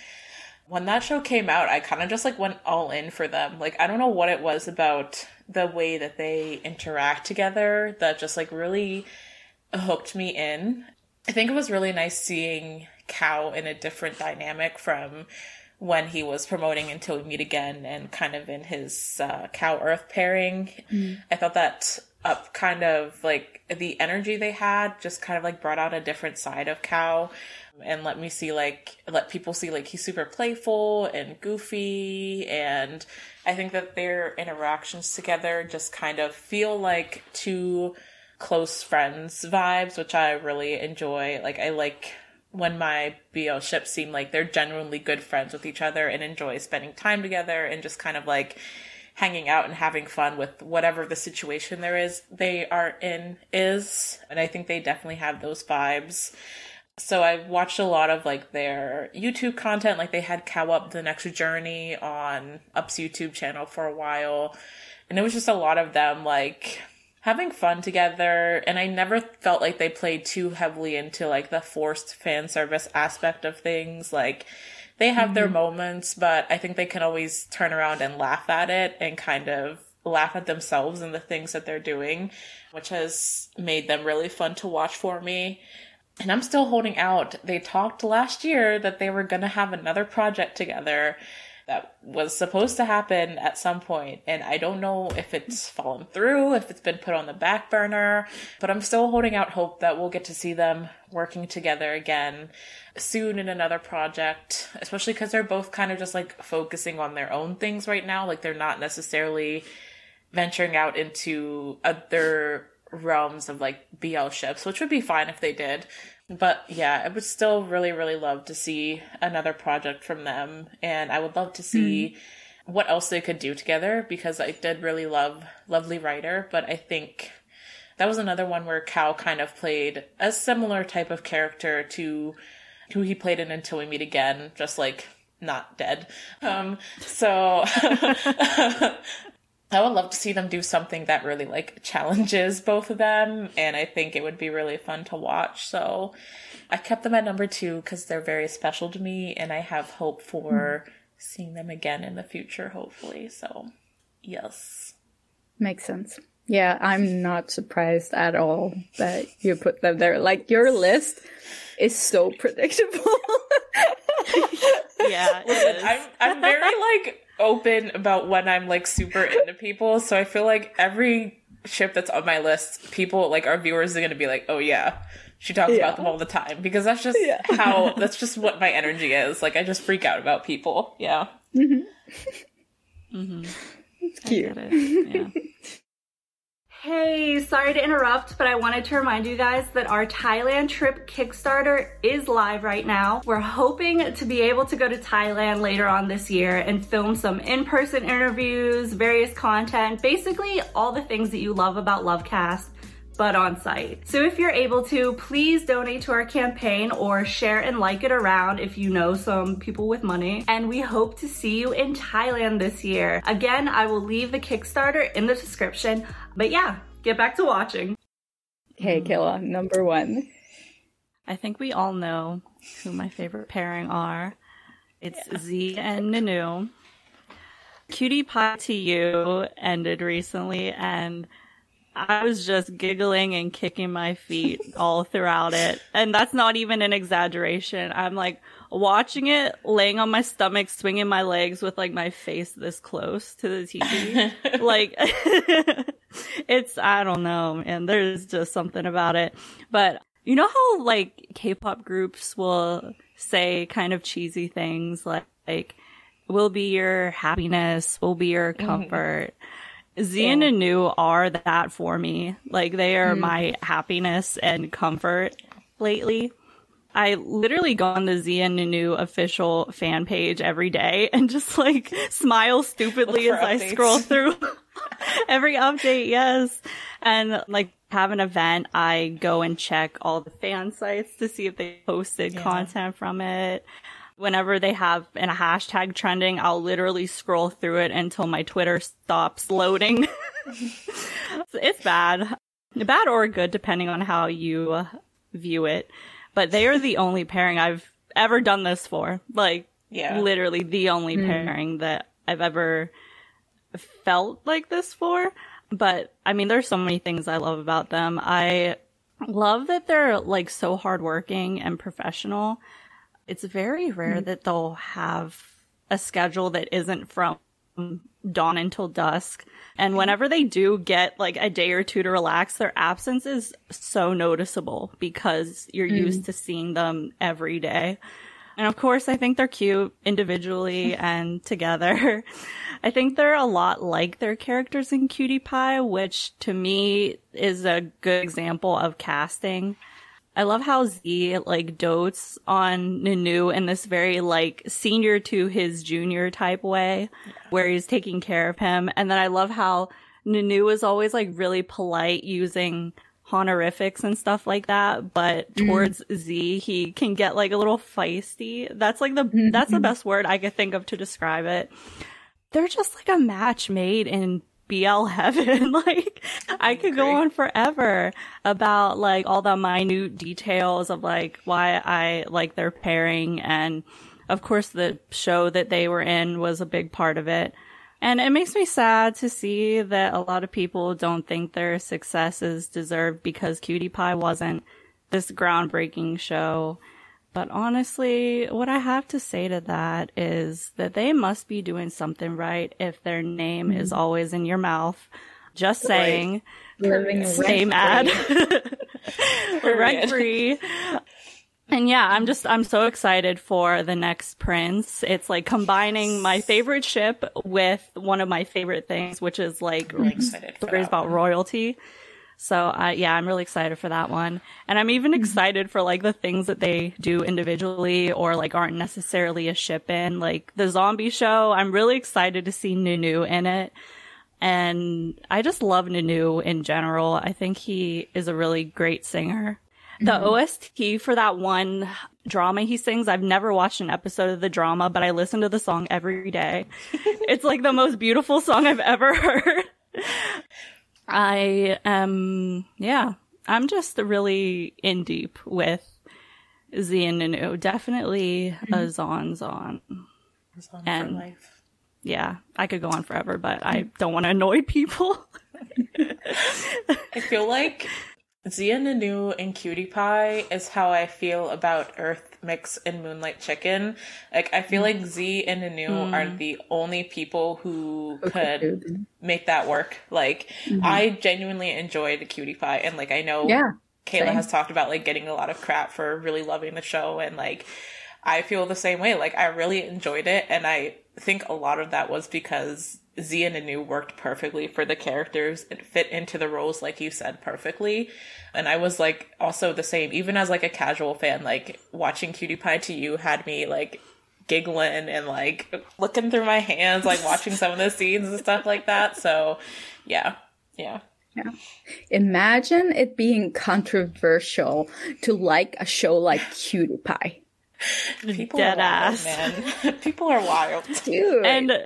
Speaker 4: when that show came out, I kind of just like went all in for them. Like, I don't know what it was about the way that they interact together that just like really hooked me in. I think it was really nice seeing Cow in a different dynamic from when he was promoting Until We Meet Again and kind of in his uh, Kao Earth pairing. Mm. I thought that up kind of like the energy they had just kind of like brought out a different side of Kao and let me see like let people see like he's super playful and goofy and I think that their interactions together just kind of feel like two close friends vibes, which I really enjoy. Like I like when my BL ships seem like they're genuinely good friends with each other and enjoy spending time together and just kind of like hanging out and having fun with whatever the situation there is they are in is. And I think they definitely have those vibes. So I watched a lot of like their YouTube content. Like they had Kao Up the Next Journey on Up's YouTube channel for a while. And it was just a lot of them like having fun together. And I never felt like they played too heavily into like the forced fan service aspect of things. Like they have mm-hmm. their moments, but I think they can always turn around and laugh at it and kind of laugh at themselves and the things that they're doing, which has made them really fun to watch for me. And I'm still holding out. They talked last year that they were going to have another project together that was supposed to happen at some point and i don't know if it's fallen through if it's been put on the back burner but i'm still holding out hope that we'll get to see them working together again soon in another project especially because they're both kind of just like focusing on their own things right now like they're not necessarily venturing out into other realms of like BL ships, which would be fine if they did. But yeah, I would still really, really love to see another project from them. And I would love to see mm. what else they could do together because I did really love Lovely Writer, but I think that was another one where Kao kind of played a similar type of character to who he played in Until We Meet Again, just like not dead. Um, so I would love to see them do something that really like challenges both of them, and I think it would be really fun to watch. So I kept them at number two because they're very special to me, and I have hope for mm. seeing them again in the future, hopefully. So, yes.
Speaker 5: Makes sense. Yeah, I'm not surprised at all that you put them there. Like, your list is so predictable.
Speaker 6: yeah, Listen,
Speaker 4: I'm, I'm very like open about when I'm like super into people. So I feel like every ship that's on my list, people like our viewers are going to be like, oh yeah, she talks yeah. about them all the time because that's just yeah. how that's just what my energy is. Like I just freak out about people. Yeah.
Speaker 5: Mm-hmm. mm-hmm. It's cute.
Speaker 6: It. Yeah.
Speaker 8: Hey, sorry to interrupt, but I wanted to remind you guys that our Thailand trip Kickstarter is live right now. We're hoping to be able to go to Thailand later on this year and film some in-person interviews, various content, basically all the things that you love about Lovecast but on site. So if you're able to, please donate to our campaign or share and like it around if you know some people with money. And we hope to see you in Thailand this year. Again, I will leave the Kickstarter in the description. But yeah, get back to watching.
Speaker 5: Okay, Kayla, number one.
Speaker 6: I think we all know who my favorite pairing are. It's yeah. Zee and NuNew. Cutie Pie to You ended recently, and I was just giggling and kicking my feet all throughout it. And that's not even an exaggeration. I'm like watching it, laying on my stomach, swinging my legs with like my face this close to the TV. like, it's, I don't know, and there's just something about it. But you know how like K-pop groups will say kind of cheesy things like, like, will be your happiness, will be your mm-hmm. comfort. Mm-hmm Zee and NuNew are that for me. Like they are mm. my happiness and comfort lately. I literally go on the Zee and NuNew official fan page every day and just like smile stupidly as updates. I scroll through every update. Yes. And like have an event, I go and check all the fan sites to see if they posted yeah. content from it whenever they have a hashtag trending, I'll literally scroll through it until my Twitter stops loading. it's bad. bad or good, depending on how you view it. But they are the only pairing I've ever done this for. Like,
Speaker 4: Yeah.
Speaker 6: literally the only
Speaker 5: Mm.
Speaker 6: pairing that I've ever felt like this for. But I mean, there's so many things I love about them. I love that they're like so hardworking and professional. It's very rare that they'll have a schedule that isn't from dawn until dusk. And mm-hmm. whenever they do get like a day or two to relax, their absence is so noticeable because you're mm-hmm. used to seeing them every day. And of course, I think they're cute individually and together. I think they're a lot like their characters in Cutie Pie, which to me is a good example of casting. I love how Zee like dotes on NuNew in this very like senior to his junior type way where he's taking care of him. And then I love how NuNew is always like really polite using honorifics and stuff like that. But mm-hmm. towards Zee, he can get like a little feisty. That's like the, that's the mm-hmm. best word I could think of to describe it. They're just like a match made in BL heaven. like I could go on forever about like all the minute details of like why I like their pairing and of course the show that they were in was a big part of it. And it makes me sad to see that a lot of people don't think their success is deserved because Cutie Pie wasn't this groundbreaking show. But honestly, what I have to say to that is that they must be doing something right if their name is always in your mouth. Just saying.
Speaker 5: Living
Speaker 6: Same ad. Rent free. And yeah, I'm just, I'm so excited for the next Prince. It's like combining my favorite ship with one of my favorite things, which is like
Speaker 4: Really excited for
Speaker 6: stories about royalty. So uh, yeah, I'm really excited for that one. And I'm even excited for like the things that they do individually or like aren't necessarily a ship in. Like the zombie show, I'm really excited to see NuNew in it. And I just love NuNew in general. I think he is a really great singer. The OST for that one drama he sings, I've never watched an episode of the drama, but I listen to the song every day. it's like the most beautiful song I've ever heard. I am, yeah, I'm just really in deep with Zee and. Definitely mm-hmm. a Zon Zon.
Speaker 4: It's on
Speaker 6: And-
Speaker 4: for life.
Speaker 6: Yeah, I could go on forever, but I don't want to annoy people.
Speaker 4: I feel like Zia NuNew and Cutie Pie is how I feel about Earth Mix and Moonlight Chicken. Like I feel mm. like Zee and NuNew mm. are the only people who could make that work. Like mm-hmm. I genuinely enjoyed Cutie Pie and like I know
Speaker 5: Yeah,
Speaker 4: Kayla
Speaker 5: same.
Speaker 4: has talked about like getting a lot of crap for really loving the show and like I feel the same way. Like I really enjoyed it and I think a lot of that was because Zee and NuNew worked perfectly for the characters. It fit into the roles like you said perfectly. And I was like also the same, even as like a casual fan, like watching Cutie Pie to you had me like giggling and like looking through my hands, like watching some of the scenes and stuff like that. So yeah. yeah. Yeah.
Speaker 5: Imagine it being controversial to like a show like Cutie Pie.
Speaker 4: People
Speaker 6: Dead
Speaker 4: are wild,
Speaker 6: ass.
Speaker 4: man. People are wild.
Speaker 5: Dude.
Speaker 6: And uh,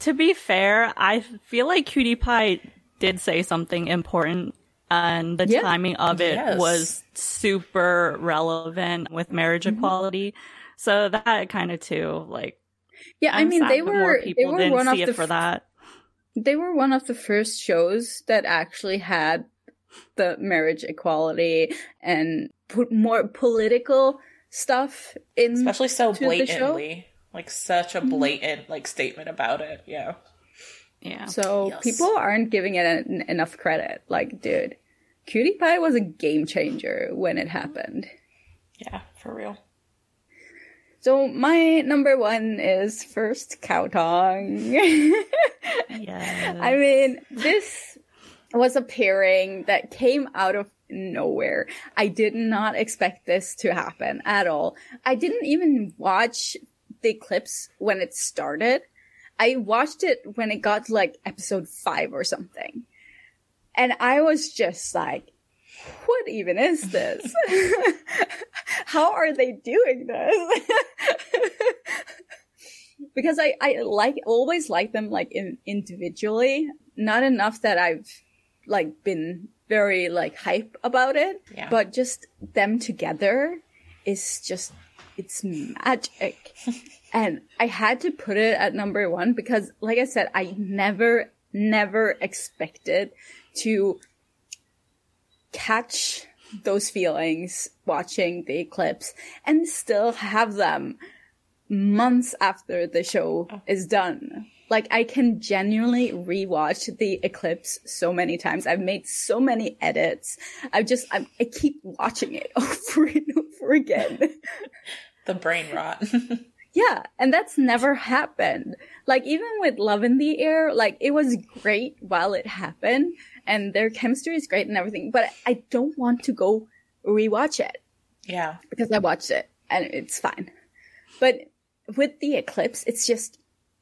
Speaker 6: to be fair, I feel like Cutie Pie did say something important, and the
Speaker 5: Yeah.
Speaker 6: timing of it
Speaker 4: Yes.
Speaker 6: was super relevant with marriage
Speaker 5: Mm-hmm.
Speaker 6: equality. So that kind of too, like,
Speaker 5: yeah, I
Speaker 6: I'm
Speaker 5: mean
Speaker 6: sad
Speaker 5: they were
Speaker 6: more
Speaker 5: they were
Speaker 6: didn't
Speaker 5: one of
Speaker 6: see
Speaker 5: the
Speaker 6: for
Speaker 5: f-
Speaker 6: that.
Speaker 5: they were one of the first shows that actually had the marriage equality and put more political stuff in
Speaker 4: especially so
Speaker 5: to the show.
Speaker 4: blatantly like such a mm-hmm. blatant like statement about it yeah
Speaker 6: Yeah.
Speaker 5: So
Speaker 4: Yes.
Speaker 5: people aren't giving it en- enough credit. Like, dude, Cutie Pie was a game changer when it happened.
Speaker 4: yeah for real
Speaker 5: So my number one is first Khaotung.
Speaker 6: yeah.
Speaker 5: I mean, this was a pairing that came out of nowhere. I did not expect this to happen at all. I didn't even watch the clips when it started. I watched it when it got to like episode five or something. And I was just like, what even is this? How are they doing this? because I, I like always like them like in, individually, not enough that I've like been very like hype about it.
Speaker 4: Yeah.
Speaker 5: But just them together is just it's magic. and I had to put it at number one because like I said, I never, never expected to catch those feelings watching the eclipse and still have them months after the show oh. is done. Like I can genuinely rewatch the eclipse so many times. I've made so many edits. I've just I'm, I keep watching it over and over again.
Speaker 4: The brain rot.
Speaker 5: yeah, and that's never happened. Like even with Love in the Air, like it was great while it happened, and their chemistry is great and everything. But I don't want to go rewatch it
Speaker 4: yeah.
Speaker 5: because I watched it and it's fine. But with the eclipse, it's just,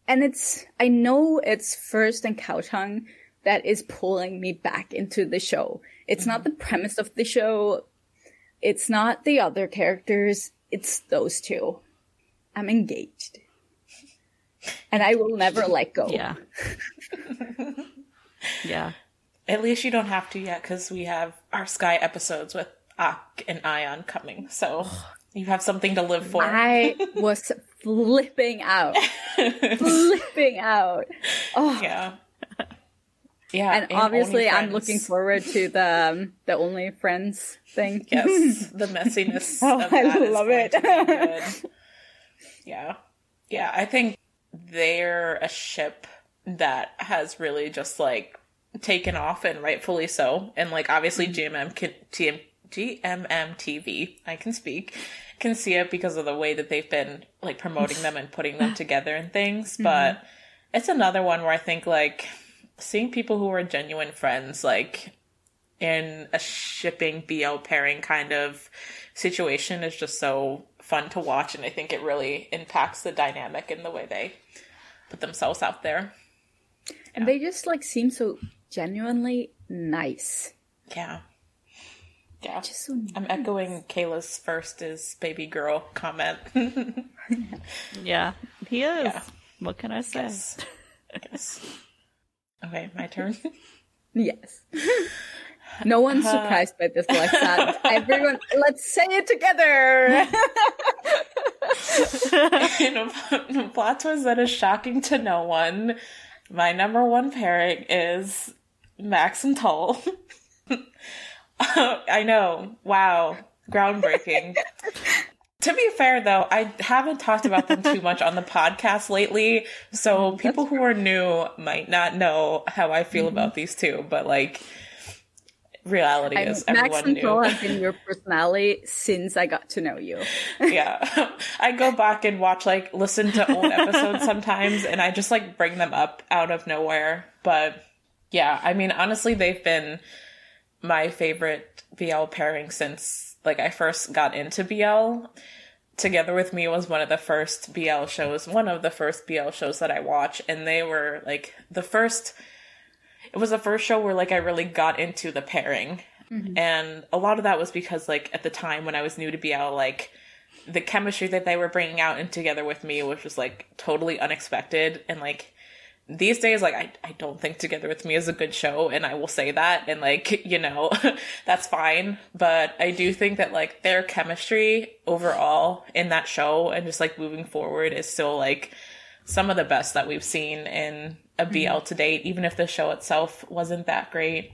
Speaker 5: and it's, I know it's first and Khaotung that is pulling me back into the show. It's not the premise of the show. It's not the other characters. It's those two. I'm engaged. And I will never let go.
Speaker 6: Yeah. yeah.
Speaker 4: At least you don't have to yet because we have our Skyy episodes with Akk and Ayan coming. So you have something to live for.
Speaker 5: I was flipping out. flipping out. Oh,
Speaker 4: yeah. Yeah.
Speaker 5: and
Speaker 4: and
Speaker 5: obviously I'm looking forward to the um, the Only Friends thing.
Speaker 4: Yes, the messiness.
Speaker 5: Oh,
Speaker 4: of
Speaker 5: I love it.
Speaker 4: to be good. yeah, yeah. I think they're a ship that has really just like taken off, and rightfully so. And like obviously, GMM can, TM, GMM TV, I can speak, can see it because of the way that they've been like promoting them and putting them together and things. Mm-hmm. But it's another one where I think like seeing people who are genuine friends, like in a shipping BL pairing kind of situation is just so fun to watch and I think it really impacts the dynamic in the way they put themselves out there.
Speaker 5: And they just like seem so genuinely nice.
Speaker 4: Yeah. Yeah.
Speaker 5: Just so nice.
Speaker 4: I'm echoing Kayla's first is baby girl comment.
Speaker 6: Yeah. He is.
Speaker 4: Yeah.
Speaker 6: What can I say?
Speaker 4: Yes. Yes. Okay, my turn.
Speaker 5: Yes. No one's uh-huh. surprised by this, Alexa. Everyone, let's say it together.
Speaker 4: in a plot twist that is shocking to no one, my number one pairing is Max and Tul. I know. Wow. Groundbreaking. to be fair, though, I haven't talked about them too much on the podcast lately, so people who are new might not know how I feel about mm-hmm. these two, but like, reality
Speaker 5: I'm-
Speaker 4: is
Speaker 5: Max
Speaker 4: everyone
Speaker 5: and
Speaker 4: knew.
Speaker 5: Joel have been your personality since I got to know you.
Speaker 4: yeah. I go back and watch like listen to old episodes sometimes and I just like bring them up out of nowhere. But yeah, I mean honestly they've been my favorite BL pairing since like I first got into BL. Together with Me was one of the first BL shows, one of the first BL shows that I watched and they were like the first it was the first show where like I really got into the pairing. Mm-hmm. And a lot of that was because like at the time when I was new to BL, like the chemistry that they were bringing out and together with me was just like totally unexpected and like these days like I, I don't think together with me is a good show and i will say that and like you know that's fine. But i do think that like their chemistry overall in that show and just like moving forward is still like some of the best that we've seen in a bl mm-hmm. to date even if the show itself wasn't that great.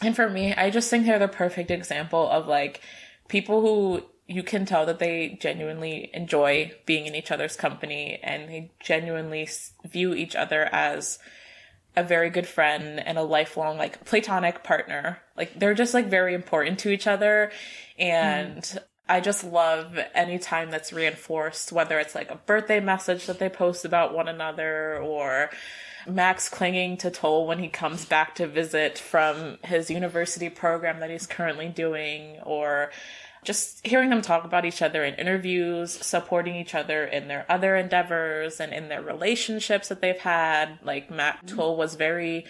Speaker 4: And for me, I just think they're the perfect example of like people who you can tell that they genuinely enjoy being in each other's company and they genuinely view each other as a very good friend and a lifelong like platonic partner. Like they're just like very important to each other and I just love any time that's reinforced whether it's like a birthday message that they post about one another or Max clinging to Tul when he comes back to visit from his university program that he's currently doing, or just hearing them talk about each other in interviews, supporting each other in their other endeavors and in their relationships that they've had. Like Matt mm-hmm. Tul was very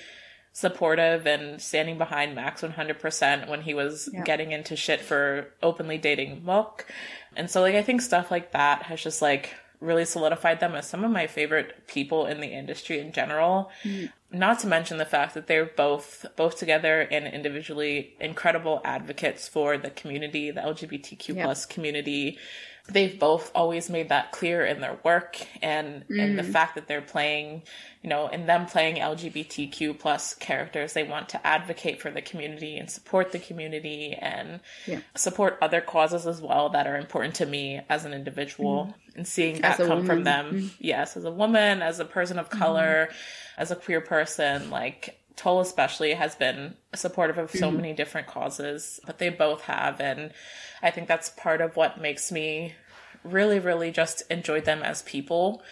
Speaker 4: supportive and standing behind Max 100% when he was getting into shit for openly dating Mook. And so like I think stuff like that has just like really solidified them as some of my favorite people in the industry in general. Not to mention the fact that they're both both together and individually incredible advocates for the community, the LGBTQ
Speaker 5: Yep.
Speaker 4: plus community. They've both always made that clear in their work and and the
Speaker 5: Mm.
Speaker 4: fact that they're playing, you know, in them playing LGBTQ plus characters, they want to advocate for the community and support the community and
Speaker 5: Yeah.
Speaker 4: support other causes as well that are important to me as an individual and seeing that come from them.
Speaker 5: Mm.
Speaker 4: yes as a woman as a person of color as a queer person like Tul especially has been supportive of so
Speaker 5: Mhm.
Speaker 4: many different causes but they both have and i think that's part of what makes me really really just enjoy them as people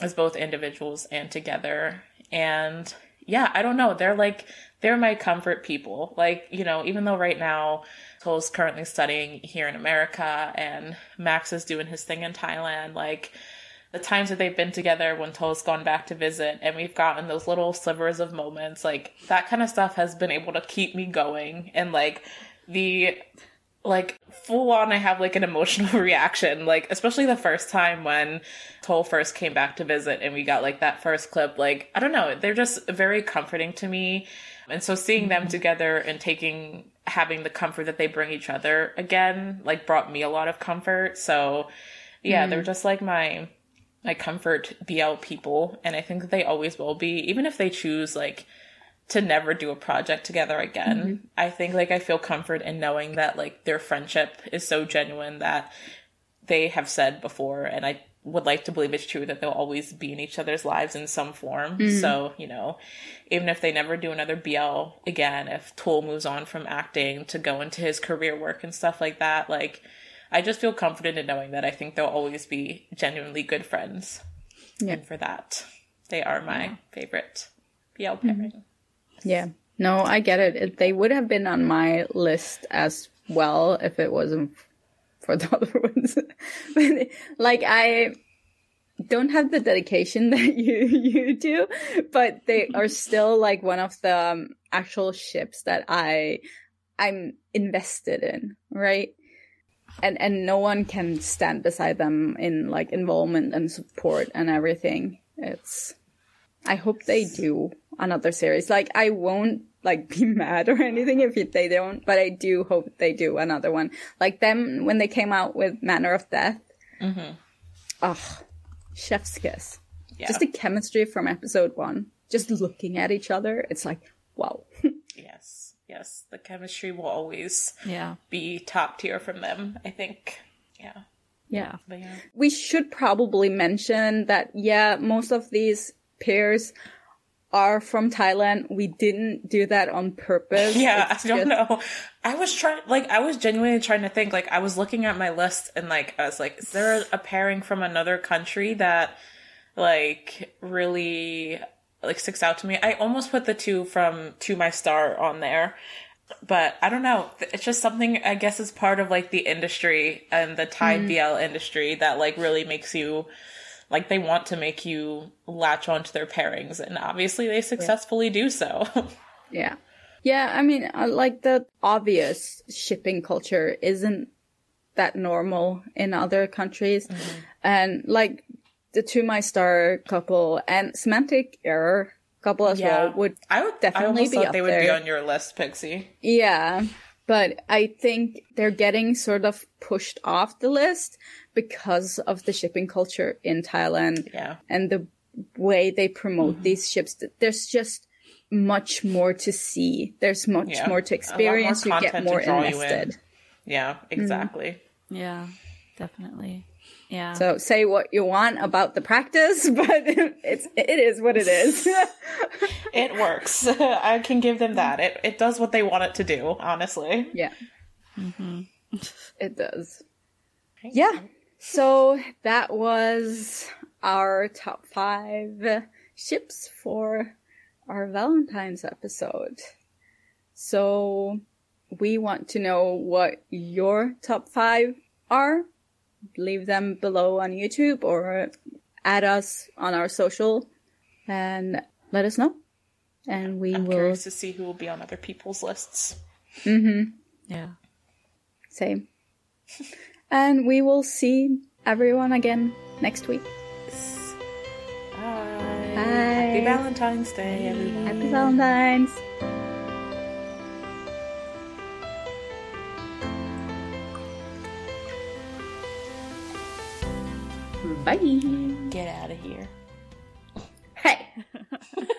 Speaker 4: as both individuals and together. And yeah i don't know they're like they're my comfort people. Like you know even though right now Tul's currently studying here in america and max is doing his thing in thailand. Like the times that they've been together when Tul's gone back to visit and we've gotten those little slivers of moments like that kind of stuff has been able to keep me going. And like the like full on I have like an emotional reaction. Like especially the first time when Tul first came back to visit and we got like that first clip like I don't know they're just very comforting to me. And so seeing them mm-hmm. together and taking having the comfort that they bring each other again like brought me a lot of comfort so yeah
Speaker 5: Mm.
Speaker 4: they're just like my my comfort BL people and I think that they always will be even if they choose like to never do a project together again.
Speaker 5: Mhm.
Speaker 4: I think like I feel comfort in knowing that like their friendship is so genuine that they have said before and I would like to believe it's true that they'll always be in each other's lives in some form.
Speaker 5: Mhm.
Speaker 4: So, you know, even if they never do another BL again, if Tul moves on from acting to go into his career work and stuff like that, like I just feel confident in knowing that I think they'll always be genuinely good friends.
Speaker 5: Yeah.
Speaker 4: And for that, they are my favorite BL pairing.
Speaker 5: Yeah. No, I get it. it. They would have been on my list as well if it wasn't for the other ones. But, like I don't have the dedication that you you do, but they are still like one of the um, actual ships that I I'm invested in, right? And and no one can stand beside them in like involvement and support and everything. It's I hope they do another series. Like I won't like be mad or anything if they don't, but I do hope they do another one. Like them when they came out with Manner of Death.
Speaker 4: Mm-hmm.
Speaker 5: Ugh, chef's kiss.
Speaker 4: Yeah.
Speaker 5: Just the chemistry from episode one. Just looking at each other, it's like wow.
Speaker 4: Yes, yes. The chemistry will always
Speaker 6: Yeah.
Speaker 4: be top tier from them, I think. Yeah.
Speaker 5: Yeah.
Speaker 4: But yeah.
Speaker 5: We should probably mention that, yeah, most of these pairs are from Thailand. We didn't do that on purpose.
Speaker 4: Yeah,
Speaker 5: It's
Speaker 4: I don't
Speaker 5: just-
Speaker 4: know. I was trying, like, I was genuinely trying to think, like, I was looking at my list and, like, I was like, is there a pairing from another country that, like, really, like, sticks out to me? I almost put the two from To My Star on there. But I don't know. It's just something I guess is part of like the industry and the Thai
Speaker 5: Mm.
Speaker 4: BL industry that like really makes you like they want to make you latch onto their pairings and obviously they successfully do so.
Speaker 5: Yeah. Yeah, I mean, like the obvious shipping culture isn't that normal in other countries. Mm-hmm. And like the To My Star couple and Semantic Error couple as
Speaker 4: Yeah.
Speaker 5: well would
Speaker 4: I would
Speaker 5: definitely
Speaker 4: I almost
Speaker 5: be
Speaker 4: thought they would
Speaker 5: there.
Speaker 4: be on your list, Pixie.
Speaker 5: Yeah, but I think they're getting sort of pushed off the list because of the shipping culture in Thailand
Speaker 4: Yeah.
Speaker 5: and the way they promote mm-hmm. these ships. There's just much more to see. There's much
Speaker 4: Yeah.
Speaker 5: more to
Speaker 4: A lot more
Speaker 5: experience. You get more
Speaker 4: draw in.
Speaker 5: invested.
Speaker 4: Yeah, mm-hmm. exactly.
Speaker 6: Yeah, definitely. Yeah.
Speaker 5: So say what you want about the practice, but it's it is what it is.
Speaker 4: It works. I can give them that. It it does what they want it to do, honestly.
Speaker 5: Yeah. Mm-hmm. It does. Yeah. So that was our top five ships for our Valentine's episode. So we want to know what your top five are. Leave them below on YouTube or add us on our social and let us know. And we
Speaker 4: I'm
Speaker 5: will
Speaker 4: curious to see who will be on other people's lists.
Speaker 5: Mm-hmm.
Speaker 6: Yeah.
Speaker 5: Same. and we will see everyone again next week.
Speaker 4: Bye.
Speaker 5: Bye.
Speaker 4: Happy Valentine's Day, everyone.
Speaker 5: Happy Valentine's. Bye.
Speaker 4: Get out of here.
Speaker 5: Hey.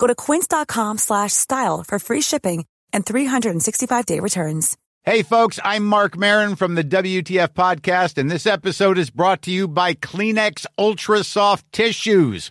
Speaker 9: Go to quince.com slash style for free shipping and 365-day returns.
Speaker 10: Hey, folks, I'm Marc Maron from the WTF Podcast, and this episode is brought to you by Kleenex Ultra Soft Tissues,